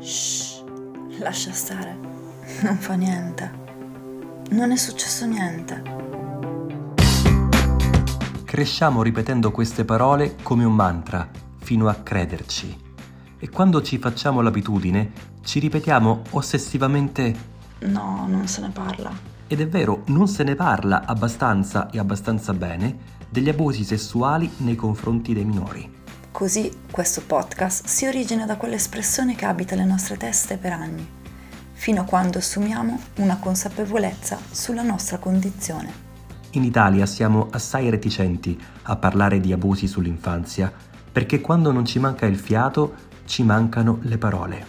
Shh, lascia stare. Non fa niente. Non è successo niente. Cresciamo ripetendo queste parole come un mantra, fino a crederci. E quando ci facciamo l'abitudine, ci ripetiamo ossessivamente No, non se ne parla. ed è vero, non se ne parla abbastanza e abbastanza bene degli abusi sessuali nei confronti dei minori. Così questo podcast si origina da quell'espressione che abita le nostre teste per anni, fino a quando assumiamo una consapevolezza sulla nostra condizione. In Italia siamo assai reticenti a parlare di abusi sull'infanzia, perché quando non ci manca il fiato, ci mancano le parole.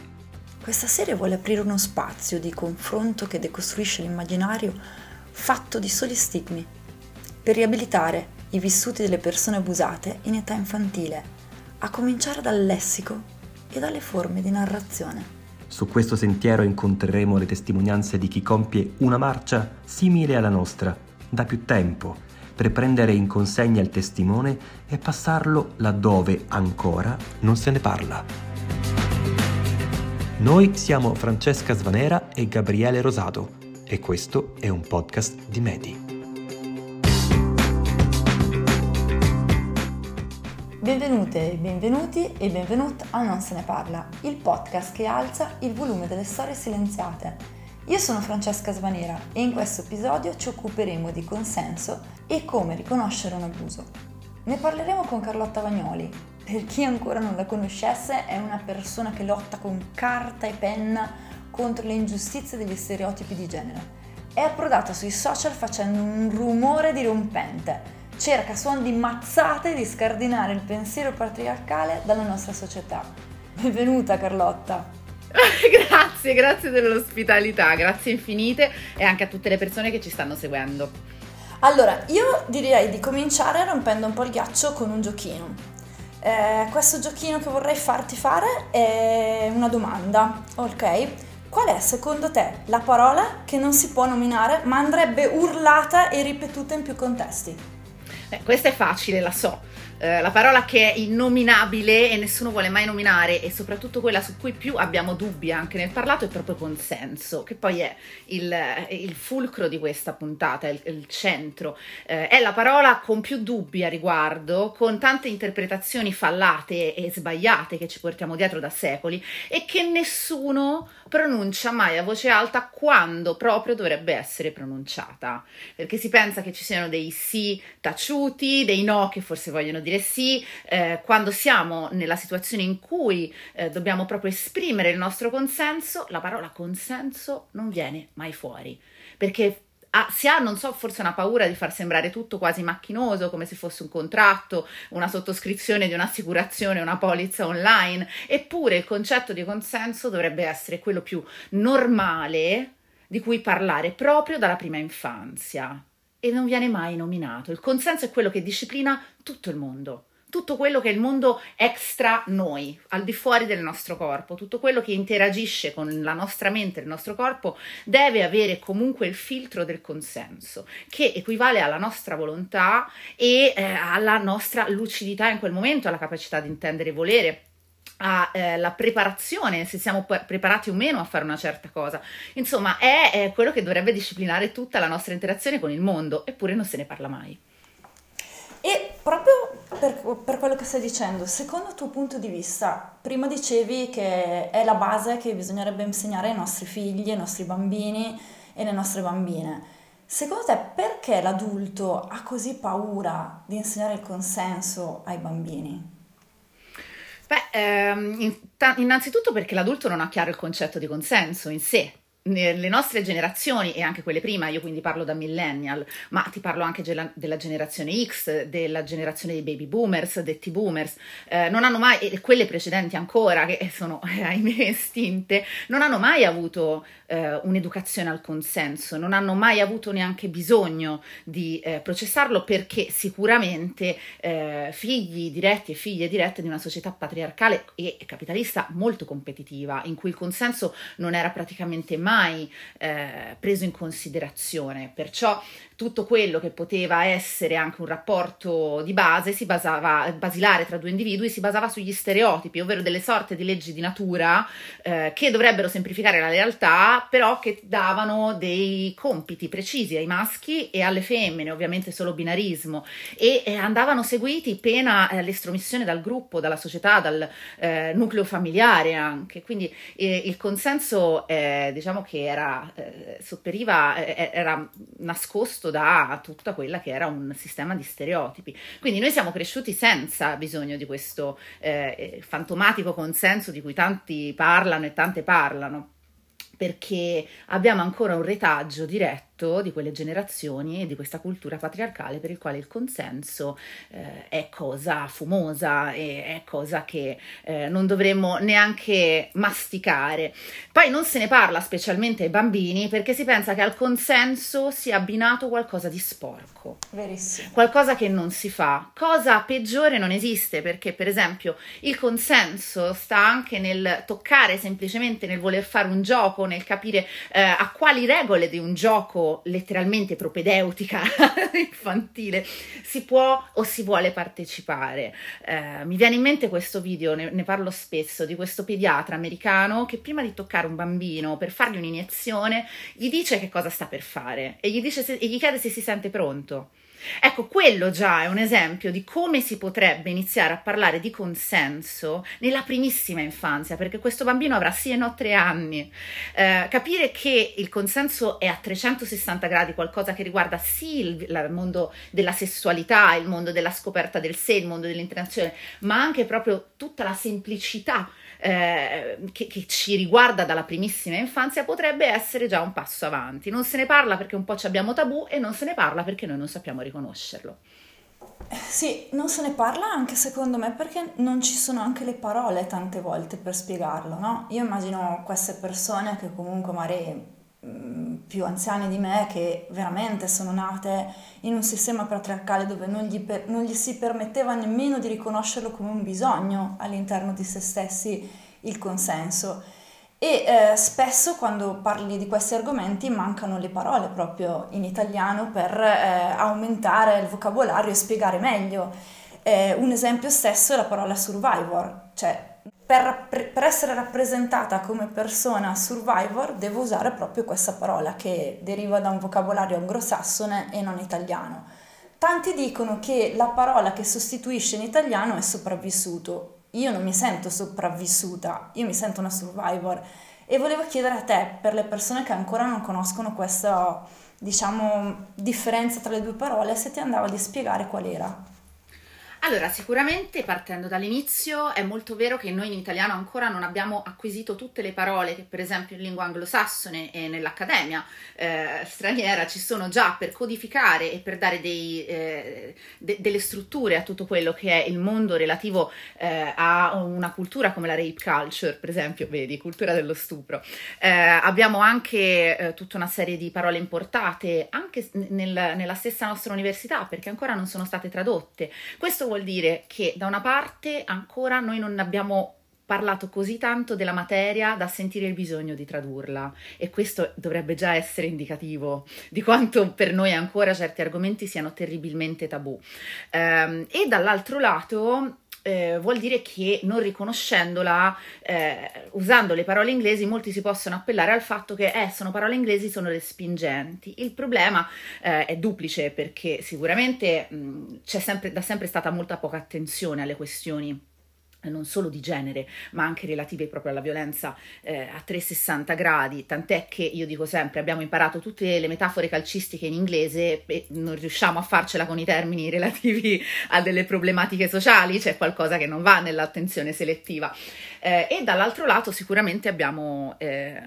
Questa serie vuole aprire uno spazio di confronto che decostruisce l'immaginario fatto di soli stigmi, per riabilitare i vissuti delle persone abusate in età infantile, a cominciare dal lessico e dalle forme di narrazione. Su questo sentiero incontreremo le testimonianze di chi compie una marcia simile alla nostra, da più tempo, per prendere in consegna il testimone e passarlo laddove ancora non se ne parla. Noi siamo Francesca Svanera e Gabriele Rosato e questo è un podcast di Medi. Benvenute, benvenuti e benvenut a Non se ne parla, il podcast che alza il volume delle storie silenziate. Io sono Francesca Svanera e in questo episodio ci occuperemo di consenso e come riconoscere un abuso. Ne parleremo con Carlotta Vagnoli. Per chi ancora non la conoscesse, è una persona che lotta con carta e penna contro le ingiustizie degli stereotipi di genere. È approdata sui social facendo un rumore dirompente cerca suon di mazzate di scardinare il pensiero patriarcale dalla nostra società. Benvenuta Carlotta! grazie, grazie dell'ospitalità, grazie infinite e anche a tutte le persone che ci stanno seguendo. Allora, io direi di cominciare rompendo un po' il ghiaccio con un giochino. Eh, questo giochino che vorrei farti fare è una domanda, ok? Qual è secondo te la parola che non si può nominare ma andrebbe urlata e ripetuta in più contesti? Eh, questa è facile, la so. Eh, la parola che è innominabile e nessuno vuole mai nominare e soprattutto quella su cui più abbiamo dubbi anche nel parlato è proprio consenso, che poi è il, il fulcro di questa puntata, il, il centro. Eh, è la parola con più dubbi a riguardo, con tante interpretazioni fallate e sbagliate che ci portiamo dietro da secoli e che nessuno pronuncia mai a voce alta quando proprio dovrebbe essere pronunciata, perché si pensa che ci siano dei sì taciuti, dei no che forse vogliono dire sì, eh, quando siamo nella situazione in cui eh, dobbiamo proprio esprimere il nostro consenso, la parola consenso non viene mai fuori, perché Ah, si ha, non so, forse una paura di far sembrare tutto quasi macchinoso, come se fosse un contratto, una sottoscrizione di un'assicurazione, una polizza online, eppure il concetto di consenso dovrebbe essere quello più normale di cui parlare proprio dalla prima infanzia e non viene mai nominato. Il consenso è quello che disciplina tutto il mondo tutto quello che è il mondo extra noi, al di fuori del nostro corpo, tutto quello che interagisce con la nostra mente il nostro corpo deve avere comunque il filtro del consenso, che equivale alla nostra volontà e eh, alla nostra lucidità in quel momento, alla capacità di intendere e volere alla eh, preparazione, se siamo pre- preparati o meno a fare una certa cosa. Insomma, è, è quello che dovrebbe disciplinare tutta la nostra interazione con il mondo, eppure non se ne parla mai. E proprio per, per, quello che stai dicendo, secondo il tuo punto di vista, prima dicevi che è la base che bisognerebbe insegnare ai nostri figli, ai nostri bambini e alle nostre bambine. Secondo te perché l'adulto ha così paura di insegnare il consenso ai bambini? Beh, ehm, innanzitutto perché l'adulto non ha chiaro il concetto di consenso in sé, le nostre generazioni e anche quelle prima, io quindi parlo da millennial, ma ti parlo anche della generazione X, della generazione dei baby boomers, detti boomers, eh, non hanno mai, e quelle precedenti ancora, che sono eh, ahimè estinte, non hanno mai avuto eh, un'educazione al consenso, non hanno mai avuto neanche bisogno di eh, processarlo perché sicuramente eh, figli diretti e figlie dirette di una società patriarcale e capitalista molto competitiva, in cui il consenso non era praticamente mai mai eh, preso in considerazione. Perciò tutto quello che poteva essere anche un rapporto di base si basava, basilare tra due individui, si basava sugli stereotipi, ovvero delle sorte di leggi di natura eh, che dovrebbero semplificare la realtà, però che davano dei compiti precisi ai maschi e alle femmine, ovviamente solo binarismo, e, e andavano seguiti pena eh, l'estromissione dal gruppo, dalla società, dal eh, nucleo familiare anche. Quindi eh, il consenso, eh, che era, eh, sopperiva, era nascosto da tutta quella che era un sistema di stereotipi. Quindi noi siamo cresciuti senza bisogno di questo eh, fantomatico consenso di cui tanti parlano e tante parlano perché abbiamo ancora un retaggio diretto frutto di quelle generazioni e di questa cultura patriarcale per il quale il consenso eh, è cosa fumosa e è cosa che eh, non dovremmo neanche masticare. Poi non se ne parla specialmente ai bambini perché si pensa che al consenso sia abbinato qualcosa di sporco. Verissimo. Qualcosa che non si fa. Cosa peggiore non esiste perché per esempio il consenso sta anche nel toccare semplicemente nel voler fare un gioco, nel capire eh, a quali regole di un gioco letteralmente propedeutica infantile si può o si vuole partecipare. Eh, mi viene in mente questo video, ne, ne, parlo spesso, di questo pediatra americano che prima di toccare un bambino per fargli un'iniezione gli dice che cosa sta per fare e gli, se, e gli chiede se si sente pronto. Ecco, quello già è un esempio di come si potrebbe iniziare a parlare di consenso nella primissima infanzia, perché questo bambino avrà sì e no tre anni. Eh, capire che il consenso è a 360 gradi, qualcosa che riguarda sì il, il mondo della sessualità, il mondo della scoperta del sé, il mondo dell'interazione, ma anche proprio tutta la semplicità eh, che, che, ci riguarda dalla primissima infanzia potrebbe essere già un passo avanti. Non se ne parla perché un po' ci abbiamo tabù e non se ne parla perché noi non sappiamo riconoscerlo. Sì, non se ne parla anche secondo me perché non ci sono anche le parole tante volte per spiegarlo, no? Io immagino queste persone che comunque magari più anziane di me che veramente sono nate in un sistema patriarcale dove non gli, per, non gli si permetteva nemmeno di riconoscerlo come un bisogno all'interno di se stessi il consenso. E eh, spesso quando parli di questi argomenti mancano le parole proprio in italiano per eh, aumentare il vocabolario e spiegare meglio. Eh, un esempio stesso è la parola survivor, cioè per, per, essere rappresentata come persona survivor devo usare proprio questa parola che deriva da un vocabolario anglosassone e non italiano. Tanti dicono che la parola che sostituisce in italiano è sopravvissuto. Io non mi sento sopravvissuta, io mi sento una survivor e volevo chiedere a te, per le persone che ancora non conoscono questa, diciamo, differenza tra le due parole, se ti andava di spiegare qual era. Allora, sicuramente partendo dall'inizio è molto vero che noi in italiano ancora non abbiamo acquisito tutte le parole che per esempio in lingua anglosassone e nell'accademia eh, straniera ci sono già per codificare e per dare dei, eh, de- delle strutture a tutto quello che è il mondo relativo eh, a una cultura come la rape culture, per esempio, vedi, cultura dello stupro. Eh, abbiamo anche eh, tutta una serie di parole importate anche nel, nella stessa nostra università perché ancora non sono state tradotte. Questo vuol dire che da una parte ancora noi non abbiamo parlato così tanto della materia da sentire il bisogno di tradurla e questo dovrebbe già essere indicativo di quanto per noi ancora certi argomenti siano terribilmente tabù. Ehm, e dall'altro lato eh, vuol dire che non riconoscendola, eh, usando le parole inglesi, molti si possono appellare al fatto che eh, sono parole inglesi, sono respingenti. Il problema eh, è duplice perché sicuramente mh, c'è sempre, da sempre stata molta poca attenzione alle questioni non solo di genere, ma anche relative proprio alla violenza eh, a 360 gradi, tant'è che io dico sempre abbiamo imparato tutte le metafore calcistiche in inglese e non riusciamo a farcela con i termini relativi a delle problematiche sociali, c'è qualcosa che non va nell'attenzione selettiva. Eh, e dall'altro lato sicuramente abbiamo... Eh,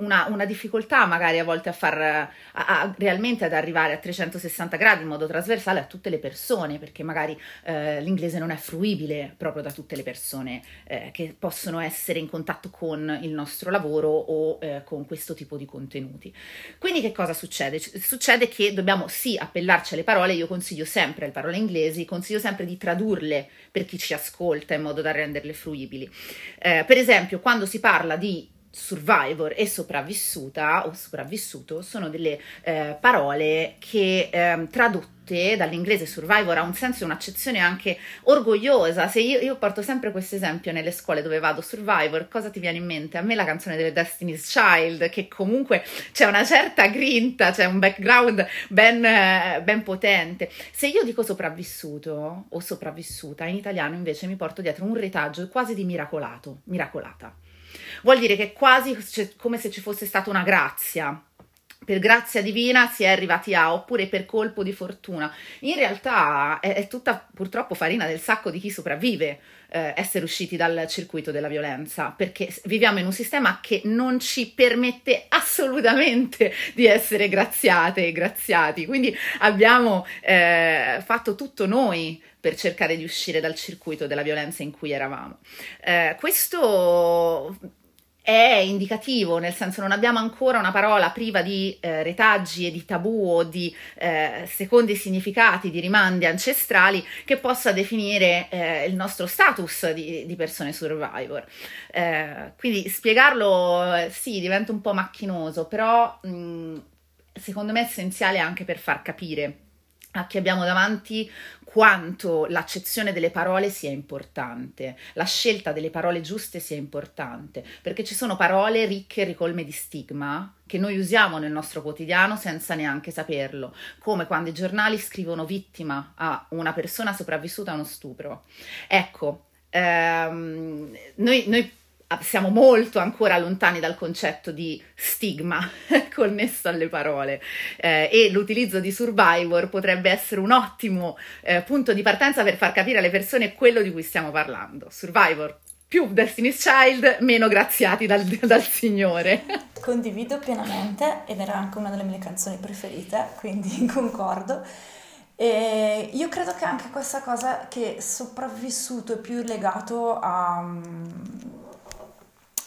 una, una, difficoltà magari a volte a far a, a, realmente ad arrivare a 360 gradi in modo trasversale a tutte le persone, perché magari eh, l'inglese non è fruibile proprio da tutte le persone eh, che possono essere in contatto con il nostro lavoro o eh, con questo tipo di contenuti. Quindi che cosa succede? Succede che dobbiamo sì appellarci alle parole, io consiglio sempre le parole inglesi, consiglio sempre di tradurle per chi ci ascolta in modo da renderle fruibili. Eh, per esempio, quando si parla di survivor e sopravvissuta o sopravvissuto sono delle eh, parole che eh, tradotte dall'inglese survivor ha un senso e un'accezione anche orgogliosa. Se io, io porto sempre questo esempio nelle scuole dove vado, survivor, cosa ti viene in mente? A me la canzone delle Destiny's Child, che comunque c'è una certa grinta, c'è un background ben, ben potente. Se io dico sopravvissuto o sopravvissuta, in italiano invece mi porto dietro un retaggio quasi di miracolato, miracolata. Vuol dire che quasi come se ci fosse stata una grazia. Per grazia divina si è arrivati a, oppure per colpo di fortuna. In realtà è, è tutta purtroppo farina del sacco di chi sopravvive eh, essere usciti dal circuito della violenza, perché viviamo in un sistema che non ci permette assolutamente di essere graziate e graziati. Quindi abbiamo eh, fatto tutto noi per cercare di uscire dal circuito della violenza in cui eravamo. Eh, questo è indicativo, nel senso non abbiamo ancora una parola priva di eh, retaggi e di tabù o di eh, secondi significati, di rimandi ancestrali che possa definire eh, il nostro status di, di persone survivor. Eh, quindi spiegarlo eh, sì diventa un po' macchinoso, però mh, secondo me è essenziale anche per far capire a chi abbiamo davanti quanto l'accezione delle parole sia importante, la scelta delle parole giuste sia importante, perché ci sono parole ricche e ricolme di stigma che noi usiamo nel nostro quotidiano senza neanche saperlo, come quando i giornali scrivono vittima a una persona sopravvissuta a uno stupro. Ecco, ehm, noi, noi siamo molto ancora lontani dal concetto di stigma connesso alle parole eh, e l'utilizzo di survivor potrebbe essere un ottimo eh, punto di partenza per far capire alle persone quello di cui stiamo parlando. Survivor più Destiny's Child, meno graziati dal, dal Signore. Condivido pienamente ed era anche una delle mie canzoni preferite, quindi concordo. E io credo che anche questa cosa che sopravvissuto è più legato a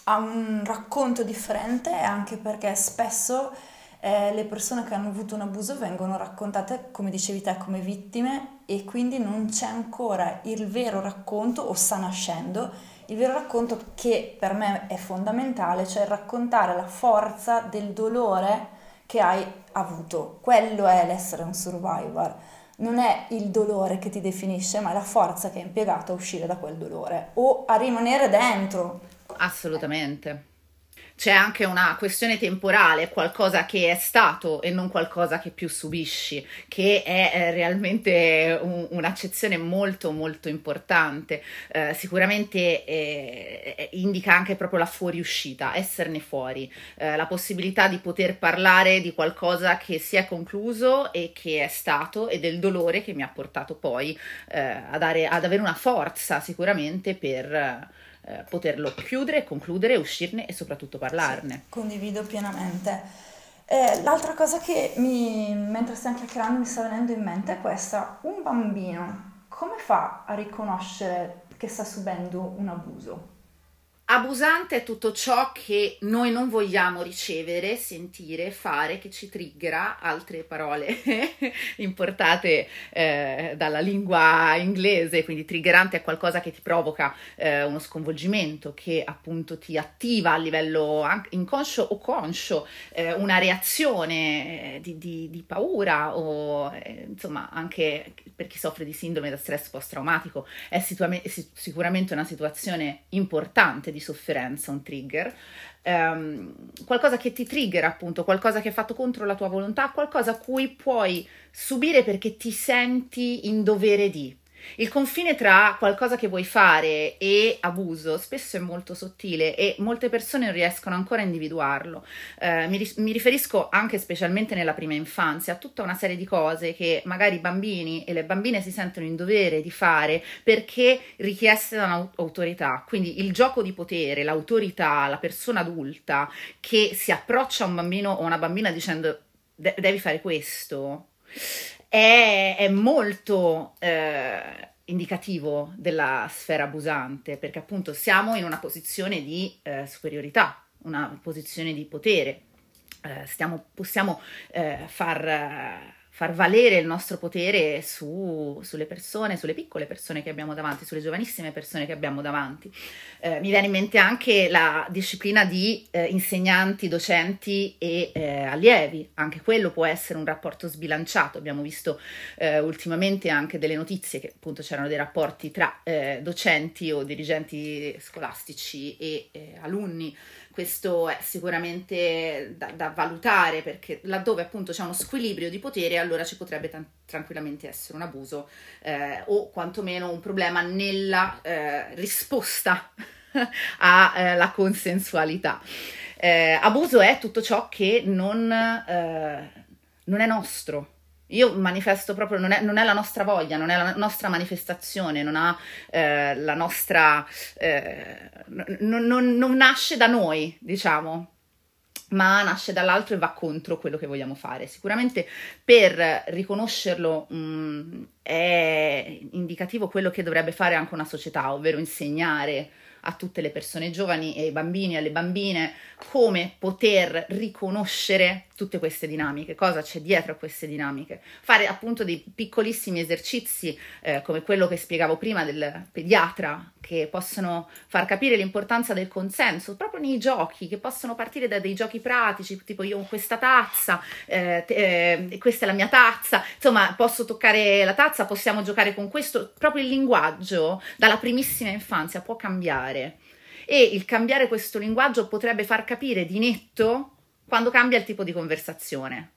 ha un racconto differente anche perché spesso eh, le persone che hanno avuto un abuso vengono raccontate, come dicevi te, come vittime e quindi non c'è ancora il vero racconto o sta nascendo il vero racconto che per me è fondamentale, cioè raccontare la forza del dolore che hai avuto. Quello è l'essere un survivor. Non è il dolore che ti definisce, ma è la forza che hai impiegato a uscire da quel dolore o a rimanere dentro Assolutamente c'è anche una questione temporale, qualcosa che è stato e non qualcosa che più subisci, che è eh, realmente un, un'accezione molto molto importante. Eh, sicuramente eh, indica anche proprio la fuoriuscita, esserne fuori, eh, la possibilità di poter parlare di qualcosa che si è concluso e che è stato e del dolore che mi ha portato poi eh, a dare, ad avere una forza sicuramente per eh, poterlo chiudere, concludere, uscirne e soprattutto parlarne. Sì, condivido pienamente. Eh, l'altra cosa che mi, mentre stiamo chiacchierando mi sta venendo in mente è questa, un bambino come fa a riconoscere che sta subendo un abuso? Abusante è tutto ciò che noi non vogliamo ricevere, sentire, fare, che ci triggera, altre parole importate eh, dalla lingua inglese, quindi triggerante è qualcosa che ti provoca eh, uno sconvolgimento, che appunto ti attiva a livello inconscio o conscio eh, una reazione eh, di, di, di paura o eh, insomma anche per chi soffre di sindrome da stress post-traumatico. È sicuramente una situazione importante di sofferenza, un trigger, um, qualcosa che ti trigger appunto, qualcosa che è fatto contro la tua volontà, qualcosa a cui puoi subire perché ti senti in dovere di. Il confine tra qualcosa che vuoi fare e abuso spesso è molto sottile e molte persone non riescono ancora a individuarlo. Eh, mi, mi, riferisco anche specialmente nella prima infanzia a tutta una serie di cose che magari i bambini e le bambine si sentono in dovere di fare perché richieste da un'autorità. Quindi il gioco di potere, l'autorità, la persona adulta che si approccia a un bambino o una bambina dicendo devi fare questo è, è molto eh, indicativo della sfera abusante, perché appunto siamo in una posizione di eh, superiorità, una posizione di potere. Eh, stiamo, possiamo eh, far far valere il nostro potere su, sulle persone, sulle piccole persone che abbiamo davanti, sulle giovanissime persone che abbiamo davanti. Eh, mi viene in mente anche la disciplina di eh, insegnanti, docenti e eh, allievi, anche quello può essere un rapporto sbilanciato. Abbiamo visto eh, ultimamente anche delle notizie che appunto c'erano dei rapporti tra eh, docenti o dirigenti scolastici e eh, alunni questo è sicuramente da, da, valutare perché laddove appunto c'è uno squilibrio di potere allora ci potrebbe t- tranquillamente essere un abuso eh, o quantomeno un problema nella eh, risposta alla eh, consensualità. Eh, abuso è tutto ciò che non, eh, non è nostro, io manifesto proprio, non è, non è, la nostra voglia, non è la nostra manifestazione, non ha eh, la nostra, eh, non, non, non nasce da noi, diciamo, ma nasce dall'altro e va contro quello che vogliamo fare. Sicuramente per riconoscerlo mh, mm, è indicativo quello che dovrebbe fare anche una società, ovvero insegnare a tutte le persone giovani e ai bambini e alle bambine come poter riconoscere tutte queste dinamiche, cosa c'è dietro a queste dinamiche. Fare appunto dei piccolissimi esercizi eh, come quello che spiegavo prima del pediatra, che possono far capire l'importanza del consenso proprio nei giochi, che possono partire da dei giochi pratici, tipo io ho questa tazza, eh, eh, questa è la mia tazza, insomma posso toccare la tazza, possiamo giocare con questo, proprio il linguaggio dalla primissima infanzia può cambiare e il cambiare questo linguaggio potrebbe far capire di netto quando cambia il tipo di conversazione.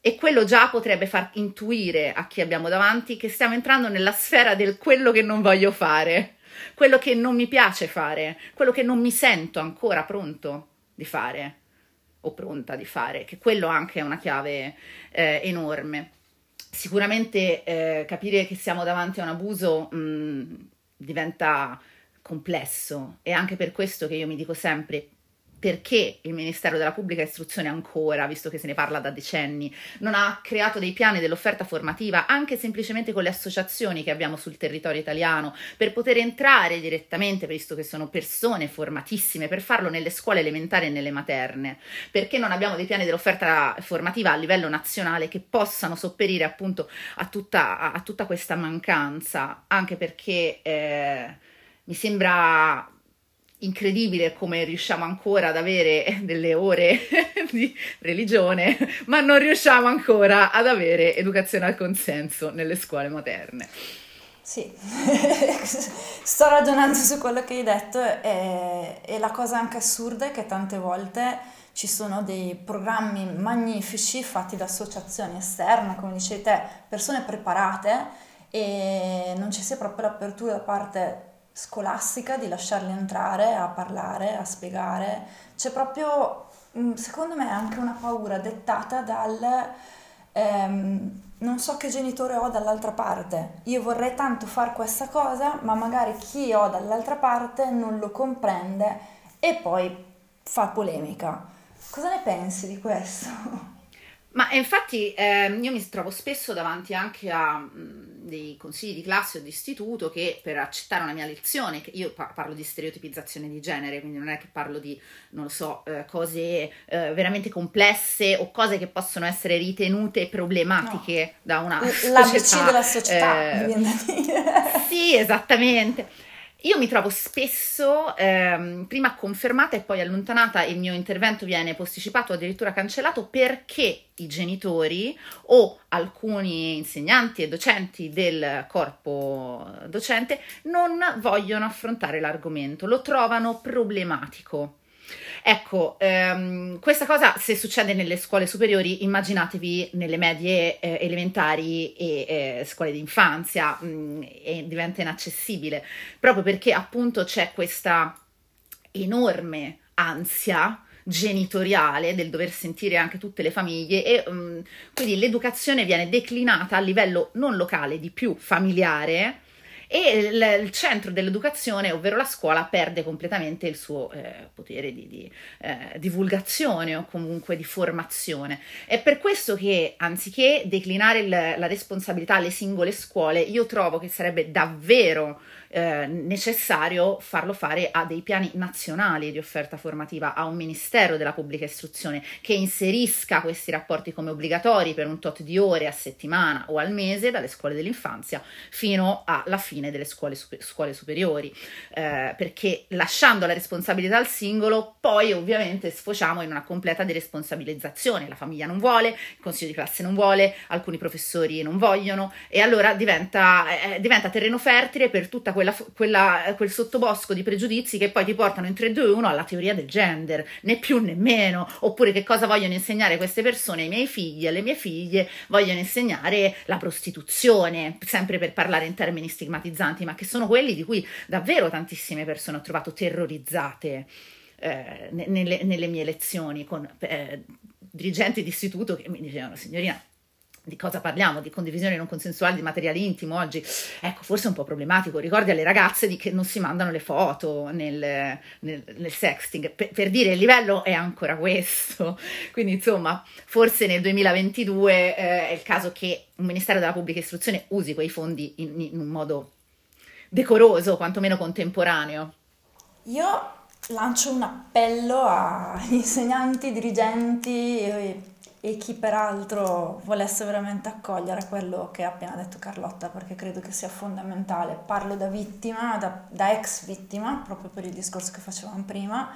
E quello già potrebbe far intuire a chi abbiamo davanti che stiamo entrando nella sfera del quello che non voglio fare, quello che non mi piace fare, quello che non mi sento ancora pronto di fare o pronta di fare, che quello anche è una chiave eh, enorme. Sicuramente eh, capire che siamo davanti a un abuso mh, diventa complesso e anche per questo che io mi dico sempre perché il Ministero della Pubblica Istruzione ancora, visto che se ne parla da decenni, non ha creato dei piani dell'offerta formativa anche semplicemente con le associazioni che abbiamo sul territorio italiano per poter entrare direttamente, visto che sono persone formatissime, per farlo nelle scuole elementari e nelle materne? Perché non abbiamo dei piani dell'offerta formativa a livello nazionale che possano sopperire appunto a tutta, a tutta questa mancanza? Anche perché eh, mi sembra incredibile come riusciamo ancora ad avere delle ore di religione, ma non riusciamo ancora ad avere educazione al consenso nelle scuole moderne. Sì, sto ragionando su quello che hai detto e, e la cosa anche assurda è che tante volte ci sono dei programmi magnifici fatti da associazioni esterne, come dicevi te, persone preparate e non ci sia proprio l'apertura da parte scolastica di lasciarli entrare a parlare, a spiegare. C'è proprio, mm, secondo me, anche una paura dettata dal ehm, non so che genitore ho dall'altra parte. Io vorrei tanto fare questa cosa, ma magari chi ho dall'altra parte non lo comprende e poi fa polemica. Cosa ne pensi di questo? Ma infatti eh, io mi trovo spesso davanti anche a mm, dei consigli di classe o di istituto che per accettare una mia lezione, che io parlo di stereotipizzazione di genere, quindi non è che parlo di, non lo so, eh, cose eh, veramente complesse o cose che possono essere ritenute problematiche no. da una L'ABC società. della società, eh, Sì, esattamente. Io mi trovo spesso ehm, prima confermata e poi allontanata, il mio intervento viene posticipato o addirittura cancellato perché i genitori o alcuni insegnanti e docenti del corpo docente non vogliono affrontare l'argomento, lo trovano problematico. Ecco, ehm, questa cosa se succede nelle scuole superiori, immaginatevi nelle medie eh, elementari e eh, scuole d'infanzia mh, mm, diventa inaccessibile, proprio perché appunto c'è questa enorme ansia genitoriale del dover sentire anche tutte le famiglie e um, quindi l'educazione viene declinata a livello non locale, di più familiare e il, il, centro dell'educazione, ovvero la scuola, perde completamente il suo eh, potere di, di eh, divulgazione o comunque di formazione. È per questo che anziché declinare il, la responsabilità alle singole scuole, io trovo che sarebbe davvero eh, necessario farlo fare a dei piani nazionali di offerta formativa, a un ministero della pubblica istruzione che inserisca questi rapporti come obbligatori per un tot di ore a settimana o al mese dalle scuole dell'infanzia fino alla fine delle scuole, scuole superiori, eh, perché lasciando la responsabilità al singolo, poi ovviamente sfociamo in una completa deresponsabilizzazione, la famiglia non vuole, il consiglio di classe non vuole, alcuni professori non vogliono e allora diventa, eh, diventa terreno fertile per tutta quella, quella, quel sottobosco di pregiudizi che poi ti portano in 3, 2, 1 alla teoria del gender, né più né meno, oppure che cosa vogliono insegnare queste persone ai miei figli, alle mie figlie, vogliono insegnare la prostituzione, sempre per parlare in termini stigmatizzanti, ma che sono quelli di cui davvero tantissime persone ho trovato terrorizzate. Eh, nelle, nelle, mie lezioni con eh, dirigenti di istituto che mi dicevano signorina di cosa parliamo? Di condivisione non consensuale di materiale intimo oggi? Ecco, forse è un po' problematico. Ricordi alle ragazze di che non si mandano le foto nel, nel, nel sexting. Per, per, dire il livello è ancora questo. Quindi, insomma, forse nel 2022 eh, è il caso che un Ministero della Pubblica Istruzione usi quei fondi in, in un modo decoroso, quantomeno contemporaneo. Io lancio un appello agli insegnanti, dirigenti e chi peraltro volesse veramente accogliere quello che ha appena detto Carlotta, perché credo che sia fondamentale. Parlo da vittima, da, da ex vittima, proprio per il discorso che facevamo prima,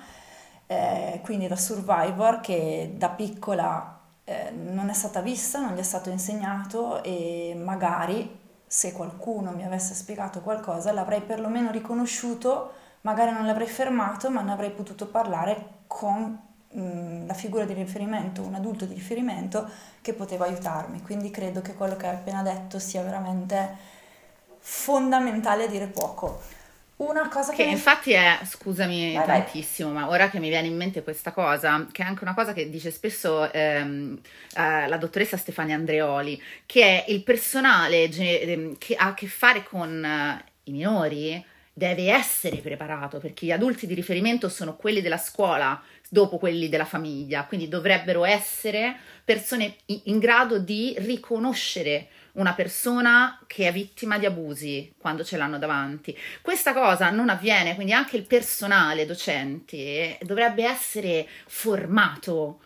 eh, quindi da survivor che da piccola eh, non è stata vista, non gli è stato insegnato e magari se qualcuno mi avesse spiegato qualcosa l'avrei perlomeno riconosciuto, magari non l'avrei fermato, ma ne avrei potuto parlare con Mm, la figura di riferimento, un adulto di riferimento che poteva aiutarmi. Quindi credo che quello che hai appena detto sia veramente fondamentale a dire poco. Una cosa che, che infatti è, scusami vai, tantissimo, vai. ma ora che mi viene in mente questa cosa, che è anche una cosa che dice spesso ehm, eh, la dottoressa Stefania Andreoli, che è il personale ehm, che ha a che fare con eh, i minori deve essere preparato perché gli adulti di riferimento sono quelli della scuola dopo quelli della famiglia, quindi dovrebbero essere persone in grado di riconoscere una persona che è vittima di abusi quando ce l'hanno davanti. Questa cosa non avviene, quindi anche il personale docente dovrebbe essere formato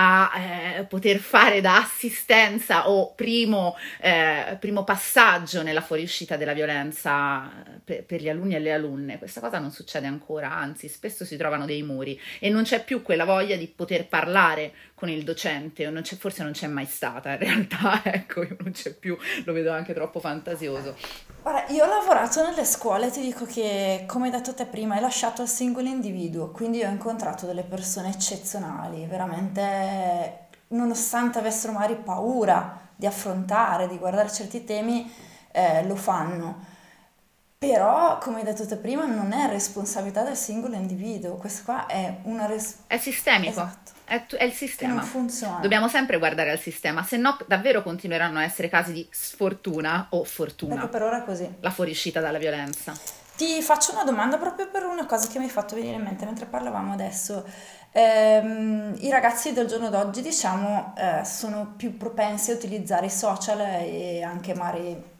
a eh, poter fare da assistenza o primo, eh, primo passaggio nella fuoriuscita della violenza per, per, gli alunni e le alunne. Questa cosa non succede ancora, anzi spesso si trovano dei muri e non c'è più quella voglia di poter parlare con il docente, o non forse non c'è mai stata in realtà, ecco, non c'è più, lo vedo anche troppo fantasioso. Guarda, io ho lavorato nelle scuole, ti dico che, come hai detto te prima, hai lasciato al singolo individuo, quindi ho incontrato delle persone eccezionali, veramente, nonostante avessero magari paura di affrontare, di guardare certi temi, eh, lo fanno. Però, come hai detto te prima, non è responsabilità del singolo individuo, questo qua è una responsabilità... È sistemico. Esatto. È, è, il sistema. non funziona. Dobbiamo sempre guardare al sistema, se no davvero continueranno a essere casi di sfortuna o fortuna. Perché per ora è così. La fuoriuscita dalla violenza. Ti faccio una domanda proprio per una cosa che mi hai fatto venire in mente mentre parlavamo adesso. Eh, I ragazzi del giorno d'oggi, diciamo, eh, sono più propensi a utilizzare i social e anche magari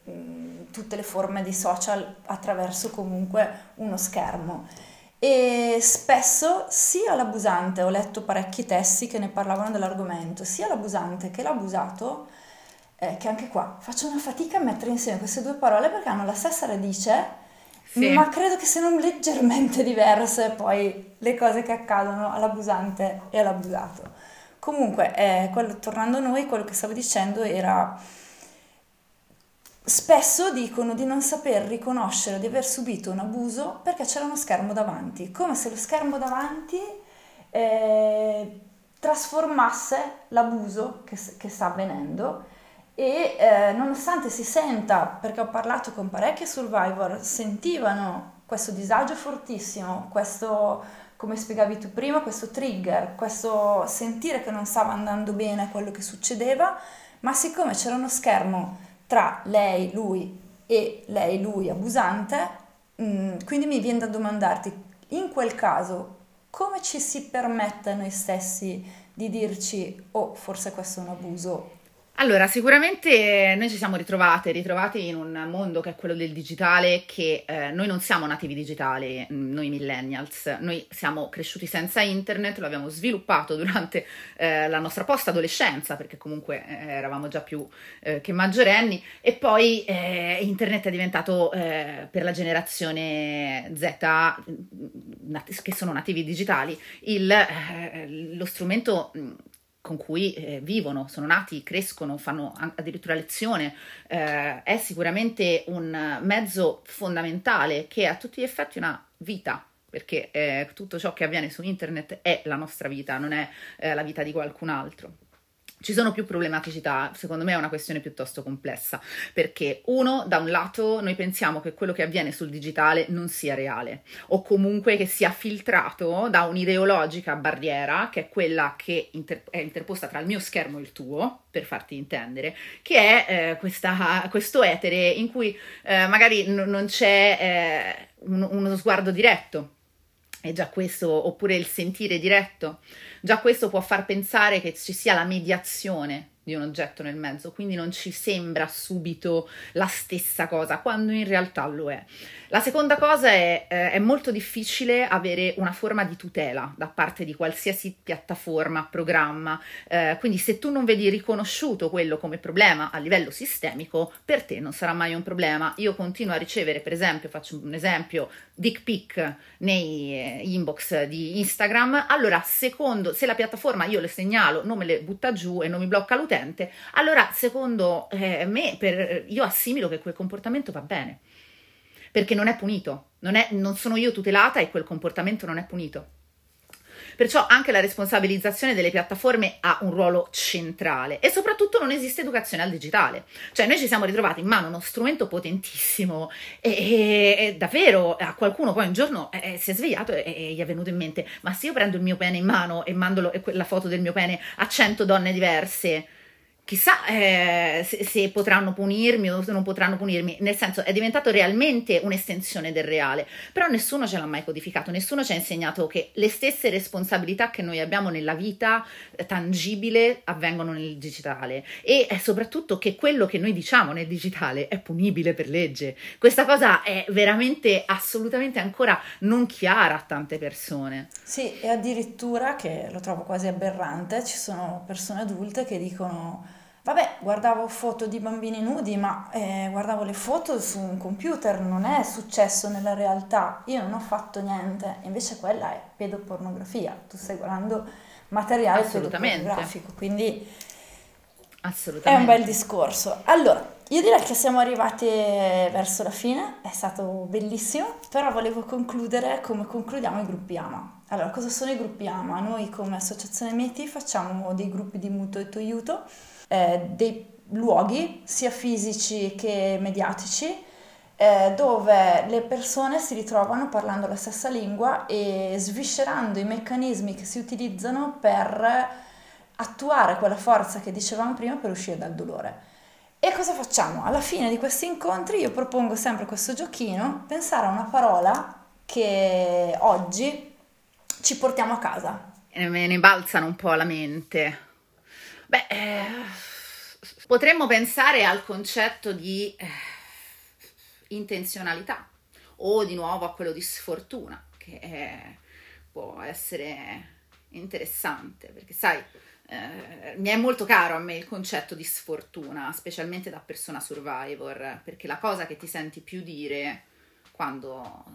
tutte le forme di social attraverso comunque uno schermo. E spesso sia l'abusante, ho letto parecchi testi che ne parlavano dell'argomento, sia l'abusante che l'abusato, eh, che anche qua faccio una fatica a mettere insieme queste due parole perché hanno la stessa radice, sì. ma credo che siano leggermente diverse poi le cose che accadono all'abusante e all'abusato. Comunque, eh, quello, tornando a noi, quello che stavo dicendo era Spesso dicono di non saper riconoscere di aver subito un abuso perché c'era uno schermo davanti, come se lo schermo davanti eh, trasformasse l'abuso che, che, sta avvenendo e eh, nonostante si senta, perché ho parlato con parecchi survivor, sentivano questo disagio fortissimo, questo, come spiegavi tu prima, questo trigger, questo sentire che non stava andando bene quello che succedeva, ma siccome c'era uno schermo tra lei, lui e lei, lui abusante, mm, quindi mi viene da domandarti, in quel caso, come ci si permette noi stessi di dirci, oh, forse questo è un abuso? Allora, sicuramente noi ci siamo ritrovate, ritrovate in un mondo che è quello del digitale, che eh, noi non siamo nativi digitali, mm, noi millennials, noi siamo cresciuti senza internet, lo abbiamo sviluppato durante eh, la nostra post-adolescenza, perché comunque eh, eravamo già più eh, che maggiorenni, e poi eh, internet è diventato eh, per la generazione Z, mm, che sono nativi digitali, il, lo strumento mm, con cui eh, vivono, sono nati, crescono, fanno addirittura lezione, eh, è sicuramente un mezzo fondamentale che a tutti gli effetti una vita, perché eh, tutto ciò che avviene su internet è la nostra vita, non è eh, la vita di qualcun altro. Ci sono più problematicità, secondo me è una questione piuttosto complessa, perché uno, da un lato, noi pensiamo che quello che avviene sul digitale non sia reale, o comunque che sia filtrato da un'ideologica barriera, che è quella che inter- è interposta tra il mio schermo e il tuo, per farti intendere, che è eh, questa, questo etere in cui eh, magari n- non c'è eh, un- uno sguardo diretto, e già questo, oppure il sentire diretto Già questo può far pensare che ci sia la mediazione di un oggetto nel mezzo, quindi non ci sembra subito la stessa cosa, quando in realtà lo è. La seconda cosa è, eh, è molto difficile avere una forma di tutela da parte di qualsiasi piattaforma, programma, eh, quindi se tu non vedi riconosciuto quello come problema a livello sistemico, per te non sarà mai un problema. Io continuo a ricevere, per esempio, faccio un esempio, dick pic nei eh, inbox di Instagram, allora secondo, se la piattaforma io le segnalo, non me le butta giù e non mi blocca l'utente, allora secondo eh, me per, io assimilo che quel comportamento va bene perché non è punito, non, è, non sono io tutelata e quel comportamento non è punito. Perciò anche la responsabilizzazione delle piattaforme ha un ruolo centrale e soprattutto non esiste educazione al digitale. Cioè noi ci siamo ritrovati in mano uno strumento potentissimo e, e, e davvero a qualcuno poi un giorno eh, si è svegliato e, e, gli è venuto in mente ma se io prendo il mio pene in mano e mando la foto del mio pene a 100 donne diverse chissà eh, se, se, potranno punirmi o se non potranno punirmi, nel senso è diventato realmente un'estensione del reale, però nessuno ce l'ha mai codificato, nessuno ci ha insegnato che le stesse responsabilità che noi abbiamo nella vita eh, tangibile avvengono nel digitale e eh, soprattutto che quello che noi diciamo nel digitale è punibile per legge. Questa cosa è veramente assolutamente ancora non chiara a tante persone. Sì, e addirittura che lo trovo quasi aberrante, ci sono persone adulte che dicono Vabbè, guardavo foto di bambini nudi, ma eh, guardavo le foto su un computer, non è successo nella realtà, io non ho fatto niente, invece quella è pedopornografia, tu stai guardando materiale pedopornografico, quindi è un bel discorso. Allora, io direi che siamo arrivati verso la fine, è stato bellissimo, però volevo concludere come concludiamo i gruppi AMA. Allora, cosa sono i gruppi AMA? Noi come associazione METI facciamo dei gruppi di mutuo e aiuto eh, dei luoghi sia fisici che mediatici eh, dove le persone si ritrovano parlando la stessa lingua e sviscerando i meccanismi che si utilizzano per attuare quella forza che dicevamo prima per uscire dal dolore. E cosa facciamo? Alla fine di questi incontri io propongo sempre questo giochino, pensare a una parola che oggi ci portiamo a casa. E me ne balzano un po' alla mente. Beh, eh, potremmo pensare al concetto di eh, intenzionalità o di nuovo a quello di sfortuna, che è, può essere interessante, perché sai, eh, mi è molto caro a me il concetto di sfortuna, specialmente da persona survivor, perché la cosa che ti senti più dire quando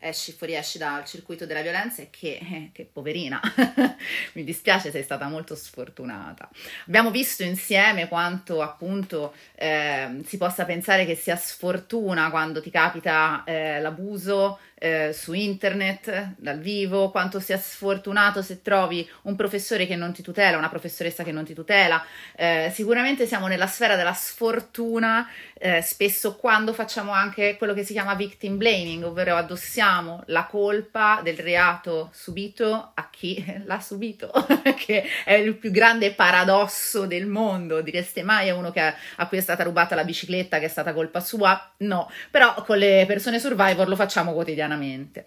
esci, fuoriesci dal circuito della violenza e che, eh, che poverina, mi dispiace, sei stata molto sfortunata. Abbiamo visto insieme quanto appunto eh, si possa pensare che sia sfortuna quando ti capita eh, l'abuso eh, su internet, dal vivo, quanto sia sfortunato se trovi un professore che non ti tutela, una professoressa che non ti tutela. Eh, sicuramente siamo nella sfera della sfortuna, eh, spesso quando facciamo anche quello che si chiama victim blaming, ovvero addossiamo la colpa del reato subito a chi l'ha subito, che è il più grande paradosso del mondo. Direste mai a uno che, a cui è stata rubata la bicicletta che è stata colpa sua? No, però con le persone survivor lo facciamo quotidianamente quotidianamente.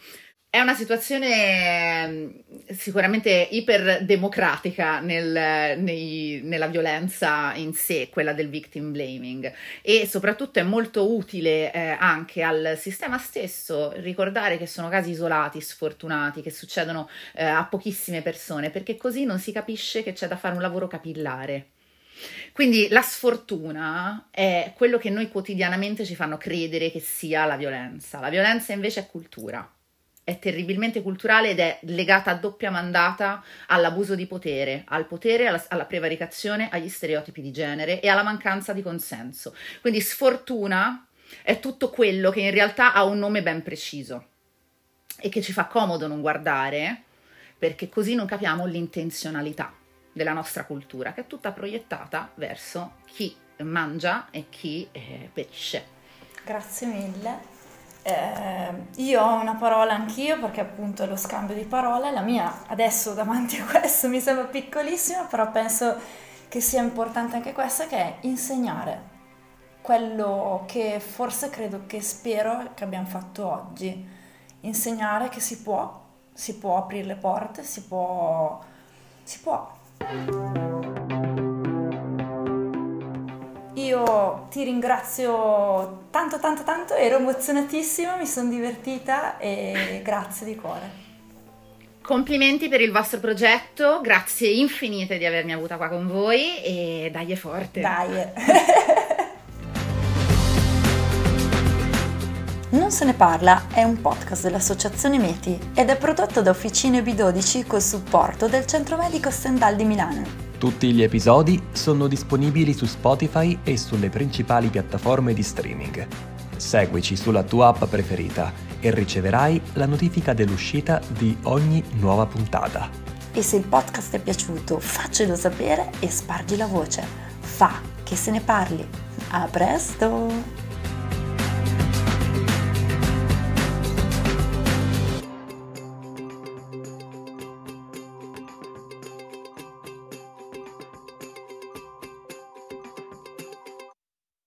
È una situazione mm, sicuramente iperdemocratica nel, nei, nella violenza in sé, quella del victim blaming, e soprattutto è molto utile eh, anche al sistema stesso ricordare che sono casi isolati, sfortunati, che succedono eh, a pochissime persone, perché così non si capisce che c'è da fare un lavoro capillare. Quindi la sfortuna è quello che noi quotidianamente ci fanno credere che sia la violenza. La violenza invece è cultura è terribilmente culturale ed è legata a doppia mandata all'abuso di potere, al potere, alla, alla, prevaricazione, agli stereotipi di genere e alla mancanza di consenso. Quindi sfortuna è tutto quello che in realtà ha un nome ben preciso e che ci fa comodo non guardare perché così non capiamo l'intenzionalità della nostra cultura che è tutta proiettata verso chi mangia e chi eh, perisce. Grazie mille. Eh, io ho una parola anch'io perché appunto è lo scambio di parole, la mia adesso davanti a questo mi sembra piccolissima, però penso che sia importante anche questa, che è insegnare quello che forse credo che spero che abbiamo fatto oggi, insegnare che si può, si può aprire le porte, si può, si può. Io ti ringrazio tanto tanto tanto, ero emozionatissima, mi sono divertita e grazie di cuore. Complimenti per il vostro progetto, grazie infinite di avermi avuta qua con voi e dai è forte. Dai. Non se ne parla è un podcast dell'Associazione Meti ed è prodotto da Officine B12 col supporto del Centro Medico Stendhal di Milano. Tutti gli episodi sono disponibili su Spotify e sulle principali piattaforme di streaming. Seguici sulla tua app preferita e riceverai la notifica dell'uscita di ogni nuova puntata. E se il podcast è piaciuto, faccelo sapere e spargi la voce. Fa che se ne parli. A presto!